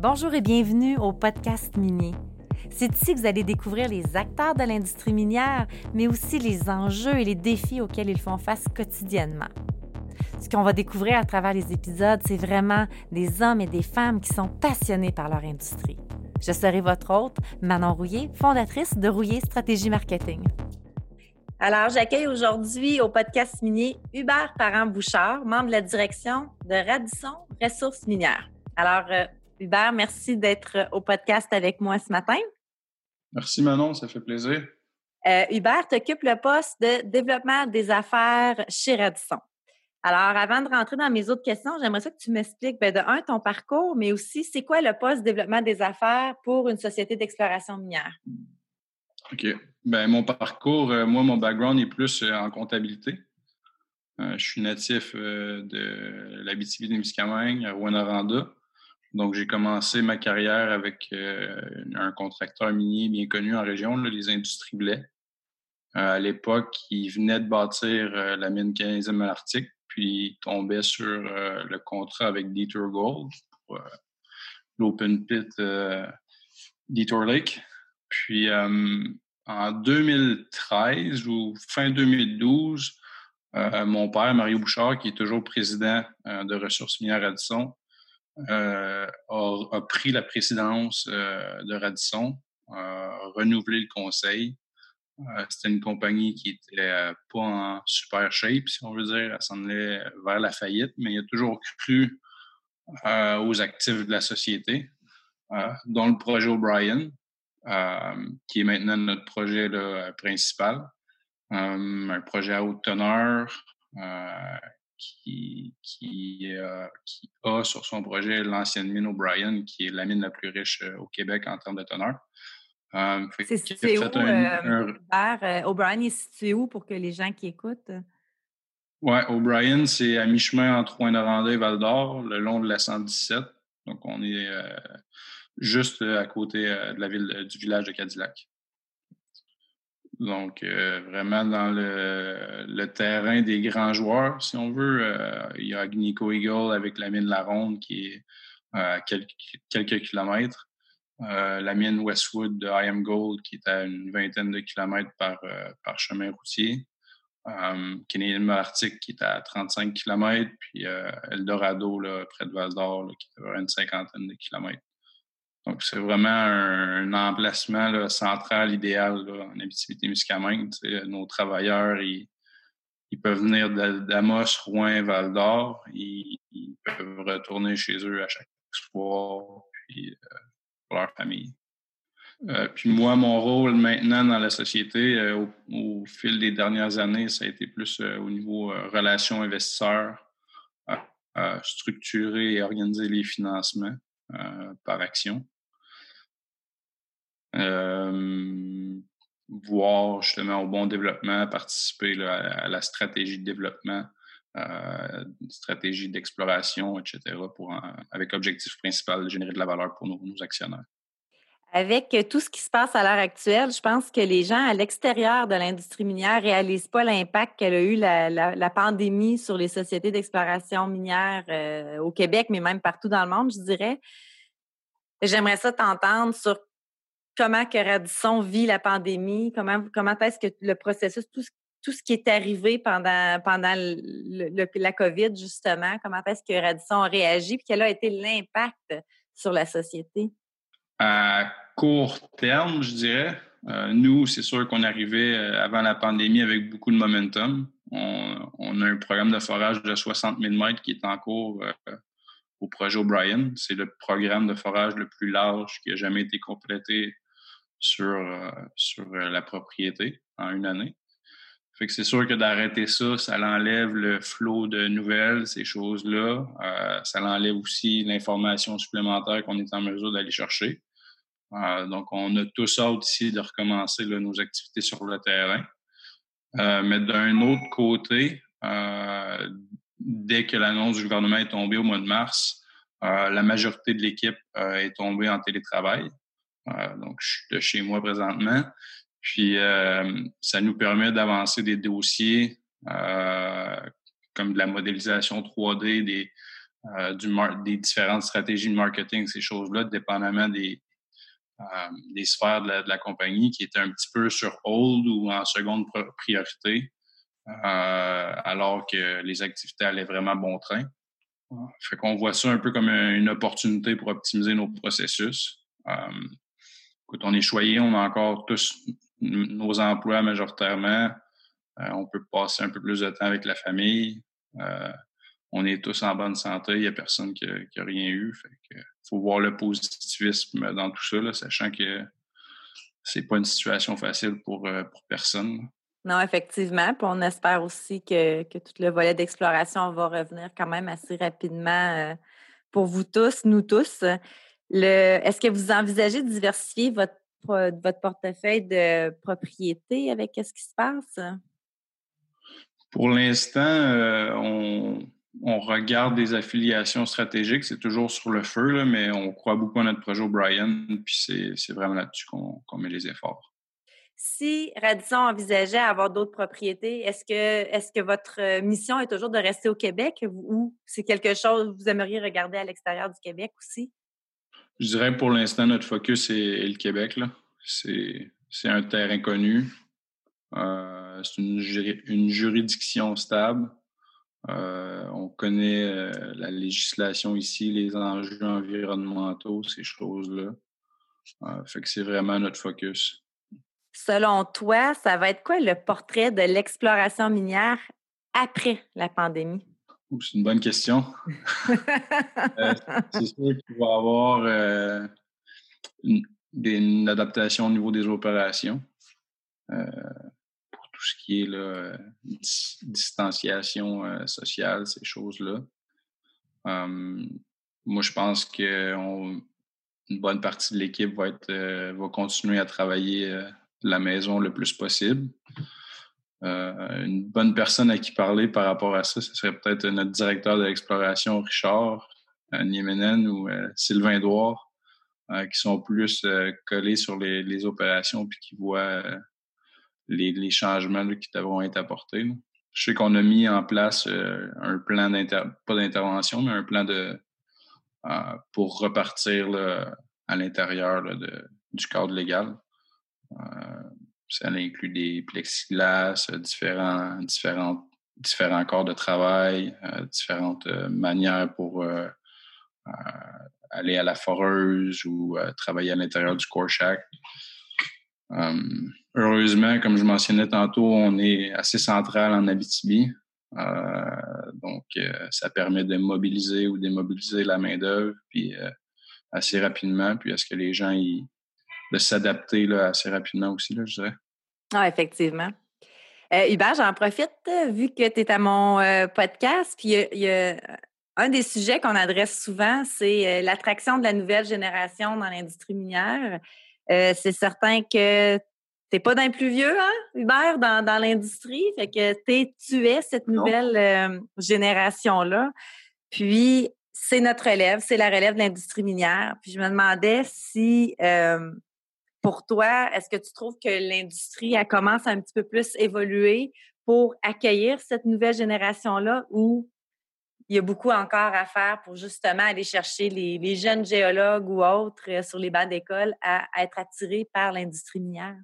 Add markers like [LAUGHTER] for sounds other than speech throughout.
Bonjour et bienvenue au podcast minier. C'est ici que vous allez découvrir les acteurs de l'industrie minière, mais aussi les enjeux et les défis auxquels ils font face quotidiennement. Ce qu'on va découvrir à travers les épisodes, c'est vraiment des hommes et des femmes qui sont passionnés par leur industrie. Je serai votre hôte, Manon Rouillé, fondatrice de Rouillé Stratégie Marketing. Alors, j'accueille aujourd'hui au podcast minier Hubert Parent-Bouchard, membre de la direction de Radisson Ressources minières. Alors, euh, Hubert, merci d'être au podcast avec moi ce matin. Merci Manon, ça fait plaisir. Euh, Hubert, t'occupe le poste de développement des affaires chez Radisson. Alors, avant de rentrer dans mes autres questions, j'aimerais ça que tu m'expliques, ben, de un, ton parcours, mais aussi, c'est quoi le poste de développement des affaires pour une société d'exploration minière? OK. Ben, mon parcours, euh, moi, mon background est plus euh, en comptabilité. je suis natif de l'Abitibi-Témiscamingue, à Rwanda. Donc, j'ai commencé ma carrière avec euh, un contracteur minier bien connu en région, les Industries Blais. Euh, à l'époque, il venait de bâtir euh, la mine 15e à l'Arctique, puis il tombait sur le contrat avec Detour Gold pour l'open pit Detour Lake. Puis, en 2013 ou fin 2012, mon père, Mario Bouchard, qui est toujours président de Ressources minières Radisson, euh, a, pris la présidence euh, de Radisson, a renouvelé le conseil. Euh, c'était une compagnie qui était pas en super shape, si on veut dire. Elle s'en allait vers la faillite, mais il a toujours cru aux actifs de la société, dont le projet O'Brien, qui est maintenant notre projet principal. un projet à haute teneur, qui, qui, euh, qui, a sur son projet l'ancienne mine O'Brien, qui est la mine la plus riche euh, au Québec en termes de teneur. Euh, c'est situé où, un, O'Brien est situé où pour que les gens qui écoutent? Oui, O'Brien, c'est à mi-chemin entre Rouyn-Noranda et Val-d'Or, le long de la 117. Donc, on est juste à côté de la ville du village de Cadillac. Donc, euh, vraiment dans le, terrain des grands joueurs, si on veut. Euh, il y a Agnico Eagle avec la mine La Ronde qui est à quelques, kilomètres. Euh, la mine Westwood de IM Gold qui est à une vingtaine de kilomètres par, par chemin routier. Canadian Malartic qui est à 35 kilomètres. Puis Eldorado, là, près de Val d'Or, qui est à une cinquantaine de kilomètres. Donc, c'est vraiment un, emplacement central idéal en Abitibi-Témiscamingue. Nos travailleurs, ils, peuvent venir d'Amos, Rouen, Val-d'Or. Ils, peuvent retourner chez eux à chaque soir puis, euh, pour leur famille. Euh, puis moi, mon rôle maintenant dans la société, euh, au, fil des dernières années, ça a été plus au niveau relations investisseurs, structurer et organiser les financements par action. Euh, voir justement au bon développement, participer à, la stratégie de développement, euh, stratégie d'exploration, etc., pour, avec objectif principal de générer de la valeur pour nos, actionnaires. Avec tout ce qui se passe à l'heure actuelle, je pense que les gens à l'extérieur de l'industrie minière ne réalisent pas l'impact qu'elle a eu la, pandémie sur les sociétés d'exploration minière euh, au Québec, mais même partout dans le monde, je dirais. J'aimerais ça t'entendre sur comment que Radisson vit la pandémie, comment, est-ce que le processus, tout, ce qui est arrivé pendant, pendant la COVID, justement, comment est-ce que Radisson a réagi, puis quel a été l'impact sur la société? À court terme, je dirais, euh, nous, c'est sûr qu'on arrivait euh, avant la pandémie avec beaucoup de momentum. On, a un programme de forage de 60 000 mètres qui est en cours euh, au projet O'Brien. C'est le programme de forage le plus large qui a jamais été complété sur, euh, euh, la propriété en une année. C'est sûr que d'arrêter ça, ça l'enlève le flot de nouvelles, ces choses-là. Euh, ça l'enlève aussi l'information supplémentaire qu'on est en mesure d'aller chercher. donc, on a tous hâte ici de recommencer nos activités sur le terrain. mais d'un autre côté, dès que l'annonce du gouvernement est tombée au mois de mars, la majorité de l'équipe est tombée en télétravail. Euh, donc, je suis de chez moi présentement. Puis, euh, ça nous permet d'avancer des dossiers euh, comme de la modélisation 3D, des, des différentes stratégies de marketing, ces choses-là, dépendamment des, des sphères de la, compagnie qui étaient un petit peu sur hold ou en seconde priorité, alors que les activités allaient vraiment bon train. Fait qu'on voit ça un peu comme une opportunité pour optimiser nos processus. Quand on est choyé, on a encore tous nos emplois majoritairement. Euh, on peut passer un peu plus de temps avec la famille. Euh, on est tous en bonne santé. Il n'y a personne qui n'a rien eu. Il faut voir le positivisme dans tout ça, sachant que c'est pas une situation facile pour, euh, pour personne. Non, effectivement. Puis on espère aussi que, que tout le volet d'exploration va revenir quand même assez rapidement pour vous tous, nous tous. Est-ce que vous envisagez de diversifier votre, votre portefeuille de propriété avec ce qui se passe? Pour l'instant, euh, on, regarde des affiliations stratégiques. C'est toujours sur le feu, mais on croit beaucoup à notre projet O'Brien, puis c'est vraiment là-dessus qu'on met les efforts. Si Radisson envisageait avoir d'autres propriétés, est-ce que, est que votre mission est toujours de rester au Québec ou c'est quelque chose que vous aimeriez regarder à l'extérieur du Québec aussi? Je dirais pour l'instant, notre focus est, le Québec. C'est un terrain connu. Euh, c'est une, juridiction stable. Euh, on connaît euh, la législation ici, les enjeux environnementaux, ces choses-là. fait que c'est vraiment notre focus. Selon toi, ça va être quoi le portrait de l'exploration minière après la pandémie? C'est une bonne question. [LAUGHS] Euh, c'est sûr qu'il va y avoir euh, une, adaptation au niveau des opérations euh, pour tout ce qui est là, distanciation sociale, ces choses-là. moi, je pense qu'une bonne partie de l'équipe va, va continuer à travailler de la maison le plus possible. Euh, une bonne personne à qui parler par rapport à ça, ce serait peut-être notre directeur de l'exploration, Richard euh, Niemenen ou euh, Sylvain Edouard, qui sont plus collés sur les, opérations puis qui voient les, changements qui devront être apportés. Je sais qu'on a mis en place un plan pas d'intervention, mais un plan de pour repartir à l'intérieur du cadre légal. Ça inclut des plexiglas, euh, différents, différents, différents corps de travail, euh, différentes euh, manières pour aller à la foreuse ou travailler à l'intérieur du core shack. heureusement, comme je mentionnais tantôt, on est assez central en Abitibi. donc, ça permet de mobiliser ou démobiliser la main-d'œuvre assez rapidement, puis est-ce que les gens ils, de s'adapter assez rapidement aussi, là, je dirais. Ah, effectivement. Euh, Hubert, j'en profite, euh, vu que tu es à mon euh, podcast, puis il y, a un des sujets qu'on adresse souvent, c'est l'attraction de la nouvelle génération dans l'industrie minière. c'est certain que tu n'es pas d'un plus vieux, hein, Hubert, dans, dans l'industrie, fait que tu es cette nouvelle génération-là. Puis, c'est notre relève, c'est la relève de l'industrie minière. Puis, je me demandais si pour toi, est-ce que tu trouves que l'industrie a commence à un petit peu plus évoluer pour accueillir cette nouvelle génération-là ou il y a beaucoup encore à faire pour justement aller chercher les, jeunes géologues ou autres euh, sur les bancs d'école à, être attirés par l'industrie minière?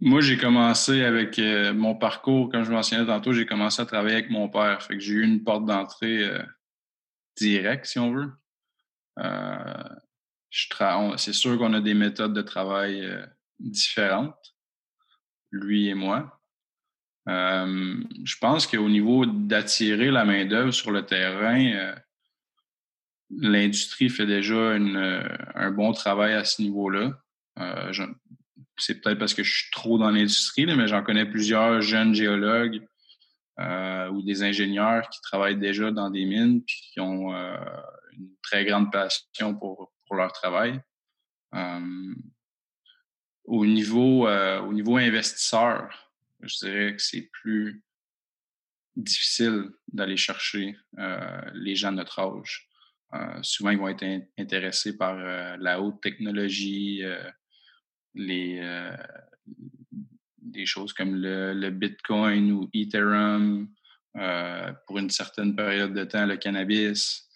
Moi, j'ai commencé avec euh, mon parcours, comme je mentionnais tantôt, j'ai commencé à travailler avec mon père. J'ai eu une porte d'entrée euh, directe, si on veut c'est sûr qu'on a des méthodes de travail euh, différentes, lui et moi. je pense qu'au niveau d'attirer la main-d'œuvre sur le terrain, euh, l'industrie fait déjà euh, un bon travail à ce niveau-là. c'est peut-être parce que je suis trop dans l'industrie, mais j'en connais plusieurs jeunes géologues ou des ingénieurs qui travaillent déjà dans des mines et qui ont une très grande passion pour, pour leur travail. au, niveau, au niveau investisseur, je dirais que c'est plus difficile d'aller chercher les gens de notre âge. Souvent, ils vont être intéressés par la haute technologie, les, des choses comme le, le Bitcoin ou Ethereum, pour une certaine période de temps, le cannabis.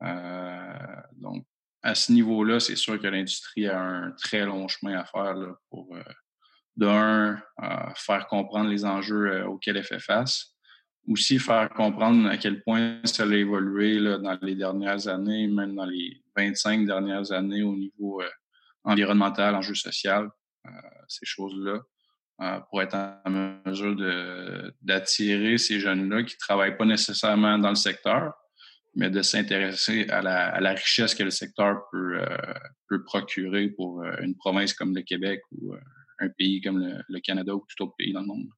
donc, à ce niveau-là, c'est sûr que l'industrie a un très long chemin à faire pour, d'un, faire comprendre les enjeux auxquels elle fait face, aussi faire comprendre à quel point ça a évolué dans les dernières années, même dans les 25 dernières années au niveau euh, environnemental, enjeu social, euh, ces choses-là, euh, pour être en mesure d'attirer ces jeunes-là qui ne travaillent pas nécessairement dans le secteur, mais de s'intéresser à la, richesse que le secteur peut, peut procurer pour une province comme le Québec ou un pays comme le, Canada ou tout autre pays dans le monde.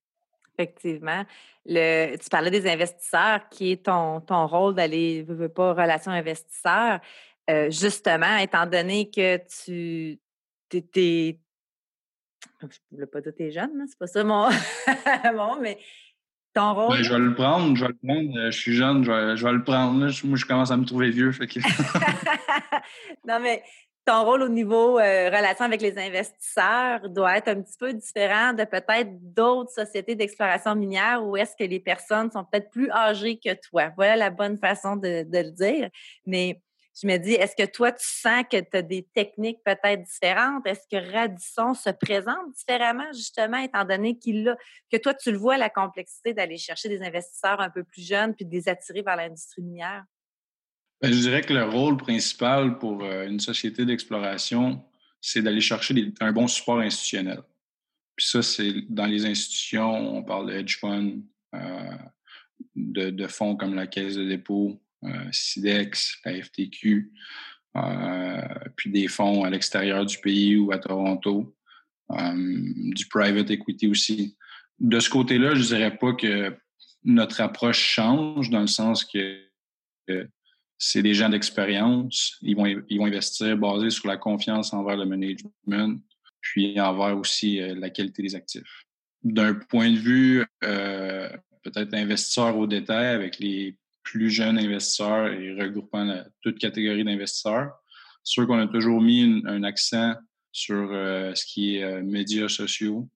Effectivement. Le, tu parlais des investisseurs, qui est ton, ton rôle d'aller, veux, pas, relation investisseur. Euh, justement, étant donné que tu t'es. Je ne voulais pas dire que tu es jeune, c'est pas ça mon. [LAUGHS] bon, mais ton rôle? Ben, je vais le prendre, je vais le prendre. Euh, je suis jeune, je vais, je vais le prendre. Moi, je commence à me trouver vieux. Fait que... [LAUGHS] non, mais ton rôle au niveau euh, relation avec les investisseurs doit être un petit peu différent de peut-être d'autres sociétés d'exploration minière où est-ce que les personnes sont peut-être plus âgées que toi. Voilà la bonne façon de, le dire. Mais je me dis, est-ce que toi, tu sens que tu as des techniques peut-être différentes? Est-ce que Radisson se présente différemment, justement, étant donné qu'il a, que toi, tu le vois, la complexité d'aller chercher des investisseurs un peu plus jeunes puis de les attirer vers l'industrie minière? Ben, je dirais que le rôle principal pour euh, une société d'exploration, c'est d'aller chercher un bon support institutionnel. Puis ça, c'est dans les institutions, on parle de hedge funds, euh, de, fonds comme la Caisse de dépôt, SIDEX, la FTQ, puis des fonds à l'extérieur du pays ou à Toronto, du private equity aussi. De ce côté-là, je dirais pas que notre approche change dans le sens que c'est des gens d'expérience. Ils vont, ils vont investir basé sur la confiance envers le management, puis envers aussi euh, la qualité des actifs. D'un point de vue euh, peut-être investisseur au détail avec les plus jeunes investisseurs et regroupant toute catégorie d'investisseurs, sûr qu'on a toujours mis un accent sur euh, ce qui est médias sociaux.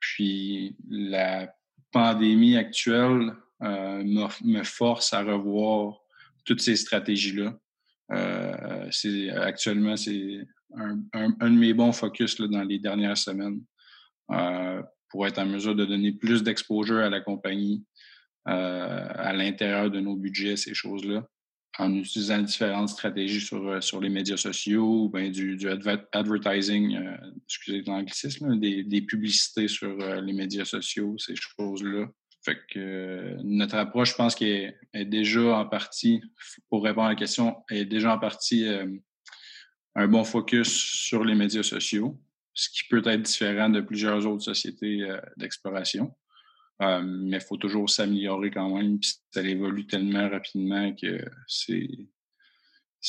puis la pandémie actuelle euh, me, force à revoir toutes ces stratégies-là. Euh, actuellement, c'est un, de mes bons focus dans les dernières semaines euh, pour être en mesure de donner plus d'exposure à la compagnie à l'intérieur de nos budgets, ces choses-là en utilisant différentes stratégies sur, sur les médias sociaux, ben du, du advertising, excusez l'anglicisme, des, des publicités sur les médias sociaux, ces choses-là. Fait que euh, notre approche, je pense qu'elle est, déjà en partie, pour répondre à la question, est déjà en partie euh, un bon focus sur les médias sociaux, ce qui peut être différent de plusieurs autres sociétés euh, d'exploration. Mais il faut toujours s'améliorer quand même, puis ça évolue tellement rapidement que c'est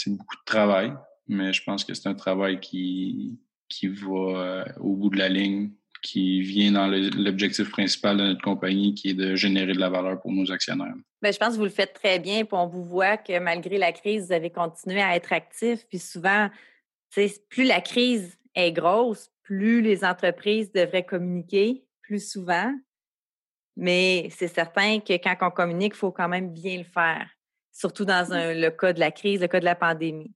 beaucoup de travail. Mais je pense que c'est un travail qui, qui va au bout de la ligne qui vient dans l'objectif principal de notre compagnie, qui est de générer de la valeur pour nos actionnaires. Bien, je pense que vous le faites très bien, puis on vous voit que malgré la crise, vous avez continué à être actif. Puis souvent, plus la crise est grosse, plus les entreprises devraient communiquer plus souvent. Mais c'est certain que quand on communique, il faut quand même bien le faire, surtout dans le cas de la crise, le cas de la pandémie.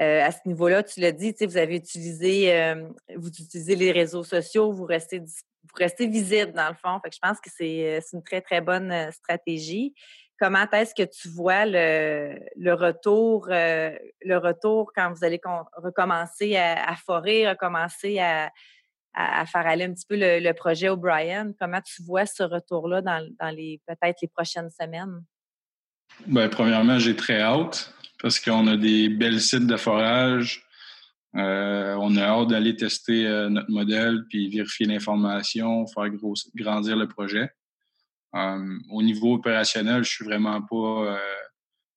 Euh, à ce niveau-là, tu l'as dit, vous avez utilisé, euh, vous utilisez les réseaux sociaux, vous restez, vous restez visible dans le fond. Fait que je pense que c'est euh, une très, très bonne stratégie. Comment est-ce que tu vois le, le retour, le retour quand vous allez recommencer à, forer, recommencer à, à, faire aller un petit peu le, projet O'Brien? Comment tu vois ce retour-là dans, les peut-être les prochaines semaines? Bien, premièrement, j'ai très hâte parce qu'on a des belles sites de forage. Euh, on a hâte d'aller tester euh, notre modèle puis vérifier l'information, faire grandir le projet. Euh, au niveau opérationnel, je suis vraiment pas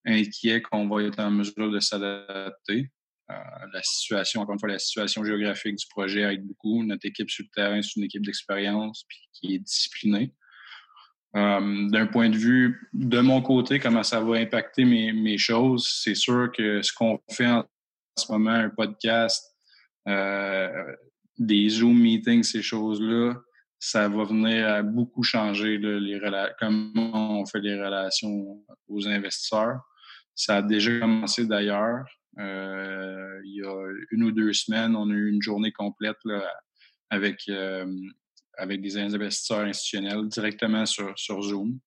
inquiet qu'on va être en mesure de s'adapter. La situation, encore une fois, la situation géographique du projet aide beaucoup. Notre équipe sur le terrain, c'est une équipe d'expérience qui est disciplinée. Euh, d'un point de vue de mon côté, comment ça va impacter mes, choses, c'est sûr que ce qu'on fait en ce moment, un podcast, euh, des Zoom meetings, ces choses-là, ça va venir à beaucoup changer les comment on fait les relations aux investisseurs. Ça a déjà commencé d'ailleurs. Euh, il y a une ou deux semaines, on a eu une journée complète avec, euh, avec des investisseurs institutionnels directement sur, sur Zoom.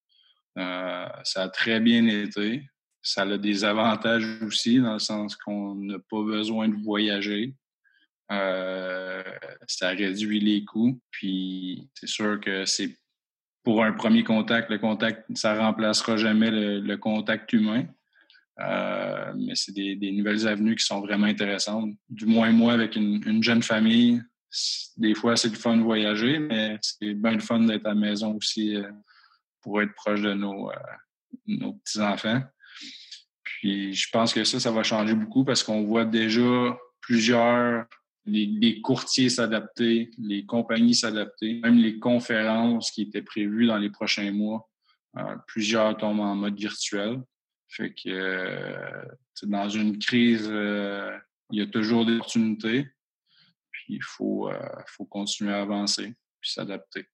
Euh, ça a très bien été. Ça a des avantages aussi, dans le sens qu'on n'a pas besoin de voyager. Ça réduit les coûts. Puis c'est sûr que c'est pour un premier contact, le contact, ça remplacera jamais le, contact humain. Euh, mais c'est des, nouvelles avenues qui sont vraiment intéressantes. Du moins, moi, avec une, jeune famille, des fois, c'est le fun de voyager, mais c'est bien le fun d'être à la maison aussi euh, pour être proche de nos, nos petits-enfants. Puis je pense que ça, ça va changer beaucoup parce qu'on voit déjà plusieurs les, courtiers s'adapter, les compagnies s'adapter, même les conférences qui étaient prévues dans les prochains mois. Euh, plusieurs tombent en mode virtuel. Fait que euh, dans une crise, euh, il y a toujours des opportunités. Puis il faut, faut continuer à avancer puis s'adapter.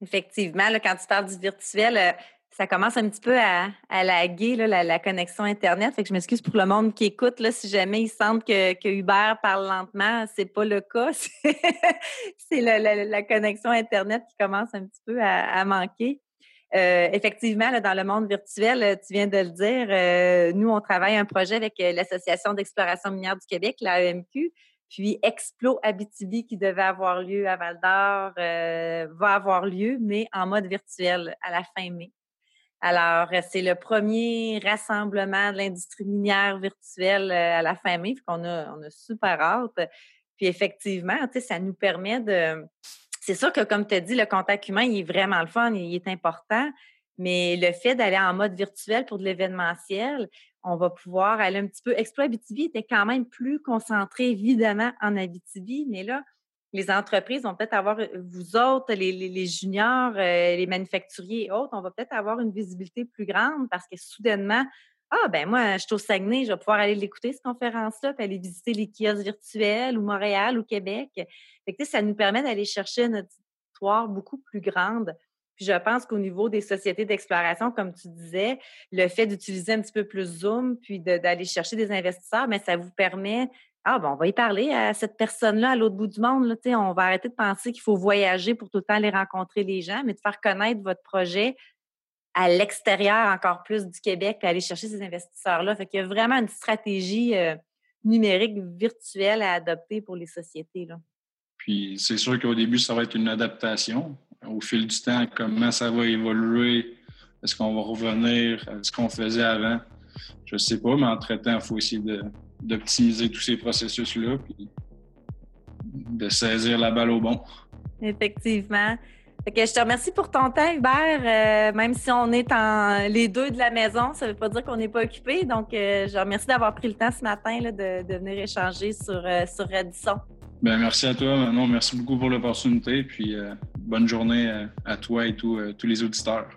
Effectivement, quand tu parles du virtuel, ça commence un petit peu à, laguer la, connexion Internet. Fait que je m'excuse pour le monde qui écoute. Si jamais ils sentent que, que Uber parle lentement, c'est pas le cas. [LAUGHS] C'est la, connexion Internet qui commence un petit peu à, manquer. Euh, effectivement, dans le monde virtuel, tu viens de le dire, euh, nous, on travaille un projet avec euh, l'Association d'exploration minière du Québec, l'AEMQ, puis Explo Abitibi qui devait avoir lieu à Val d'Or va avoir lieu, mais en mode virtuel à la fin mai. Alors, euh, c'est le premier rassemblement de l'industrie minière virtuelle euh, à la fin mai, qu'on a, on a super hâte. Puis effectivement, ça nous permet de... C'est sûr que, comme tu as dit, le contact humain, il est vraiment le fun, il est important, mais le fait d'aller en mode virtuel pour de l'événementiel, on va pouvoir aller un petit peu... Exploit Abitibi était quand même plus concentré, évidemment, en Abitibi, mais là, les entreprises vont peut-être avoir, euh, vous autres, les, juniors, euh, les manufacturiers et autres, on va peut-être avoir une visibilité plus grande parce que soudainement, ah, ben moi, je suis au Saguenay, je vais pouvoir aller l'écouter, cette conférence-là, puis aller visiter les kiosques virtuels ou Montréal ou Québec. Fait ça nous permet d'aller chercher une auditoire beaucoup plus grande. Puis je pense qu'au niveau des sociétés d'exploration, comme tu disais, le fait d'utiliser un petit peu plus Zoom, puis d'aller chercher des investisseurs, mais ça vous permet ah, bon, on va y parler à cette personne-là à l'autre bout du monde. Là, on va arrêter de penser qu'il faut voyager pour tout le temps aller rencontrer les gens, mais de faire connaître votre projet à l'extérieur encore plus du Québec et aller chercher ces investisseurs-là. Fait qu'il y a vraiment une stratégie euh, numérique virtuelle à adopter pour les sociétés. Là. Puis c'est sûr qu'au début, ça va être une adaptation. Au fil du temps, comment ça va évoluer? Est-ce qu'on va revenir à ce qu'on faisait avant? Je ne sais pas, mais entre-temps, il faut essayer d'optimiser tous ces processus-là, puis de saisir la balle au bon. Effectivement. Je te remercie pour ton temps, Hubert. Euh, même si on est en les deux de la maison, ça ne veut pas dire qu'on n'est pas occupé. Donc, euh, je te remercie d'avoir pris le temps ce matin de, venir échanger sur, euh, sur Radisson. Ben, merci à toi, Manon. Merci beaucoup pour l'opportunité. Puis bonne journée à toi et tous les auditeurs.